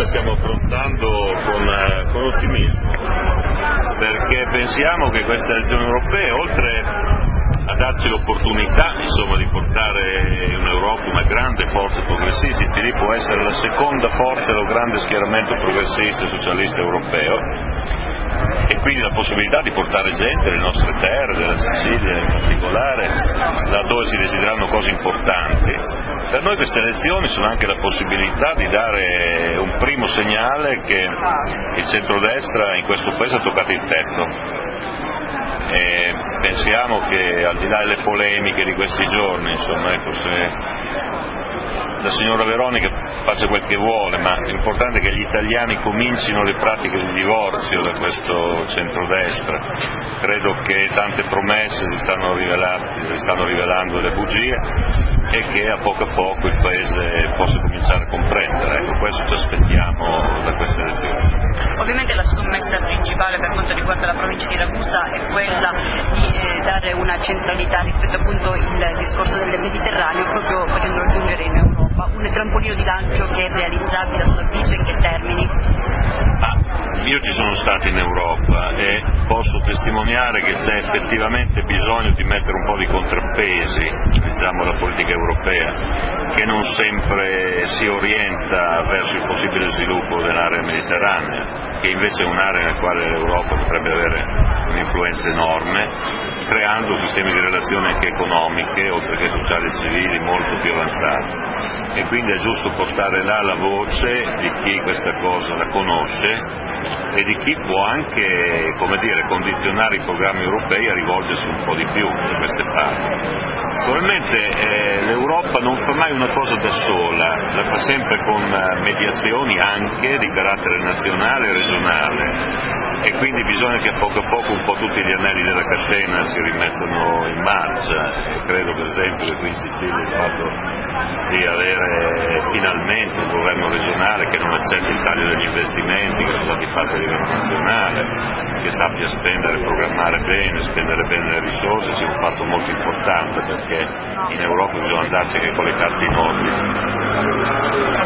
la stiamo affrontando con, eh, con ottimismo, perché pensiamo che queste elezioni europee, oltre a darci l'opportunità insomma, di portare in Europa una grande forza progressista, il PD può essere la seconda forza dello grande schieramento progressista e socialista europeo, e quindi la possibilità di portare gente nelle nostre terre, della Sicilia in particolare, laddove si desiderano cose importanti. Per noi queste elezioni sono anche la possibilità di dare un primo segnale che il centrodestra in questo Paese ha toccato il tetto. E pensiamo che al di là delle polemiche di questi giorni, insomma, ecco, se la signora Veronica faccia quel che vuole, ma l'importante è che gli italiani comincino le pratiche di divorzio da questo centrodestra. Credo che tante promesse si stanno, si stanno rivelando delle bugie e che a poco a poco il Paese possa cominciare a comprendere. Ecco, questo ci aspettiamo da queste elezioni. Ovviamente la scommessa principale per quanto riguarda la provincia di Ragusa è quella di eh, dare una centralità rispetto appunto al discorso del Mediterraneo proprio potendo raggiungere in Europa un trampolino di lancio che è realizzabile a suo avviso in che termini? Ah, io ci sono stato in Europa e posso testimoniare che c'è effettivamente bisogno di mettere un po' di contrappesi diciamo, alla politica europea, che non sempre si orienta verso il possibile sviluppo dell'area mediterranea, che invece è un'area nella quale l'Europa potrebbe avere un'influenza enorme, creando sistemi di relazioni anche economiche, oltre che sociali e civili, molto più avanzati. E quindi è giusto portare là la voce di chi questa cosa la conosce e di chi può anche dire, condizionare i programmi europei a rivolgersi un po' di più da queste parti. Probabilmente eh, l'Europa non fa mai una cosa da sola, la fa sempre con eh, mediazioni anche di carattere nazionale e regionale e quindi bisogna che a poco a poco un po' tutti gli anelli della catena si rimettano in marcia. Credo per esempio che qui in Sicilia il fatto di avere finalmente un governo regionale che non accetti il taglio degli investimenti che sono stati fatti livello nazionale, che sappia spendere e programmare bene, spendere bene le risorse, sia un fatto molto importante perché in Europa bisogna andarci anche con le carte in ordine.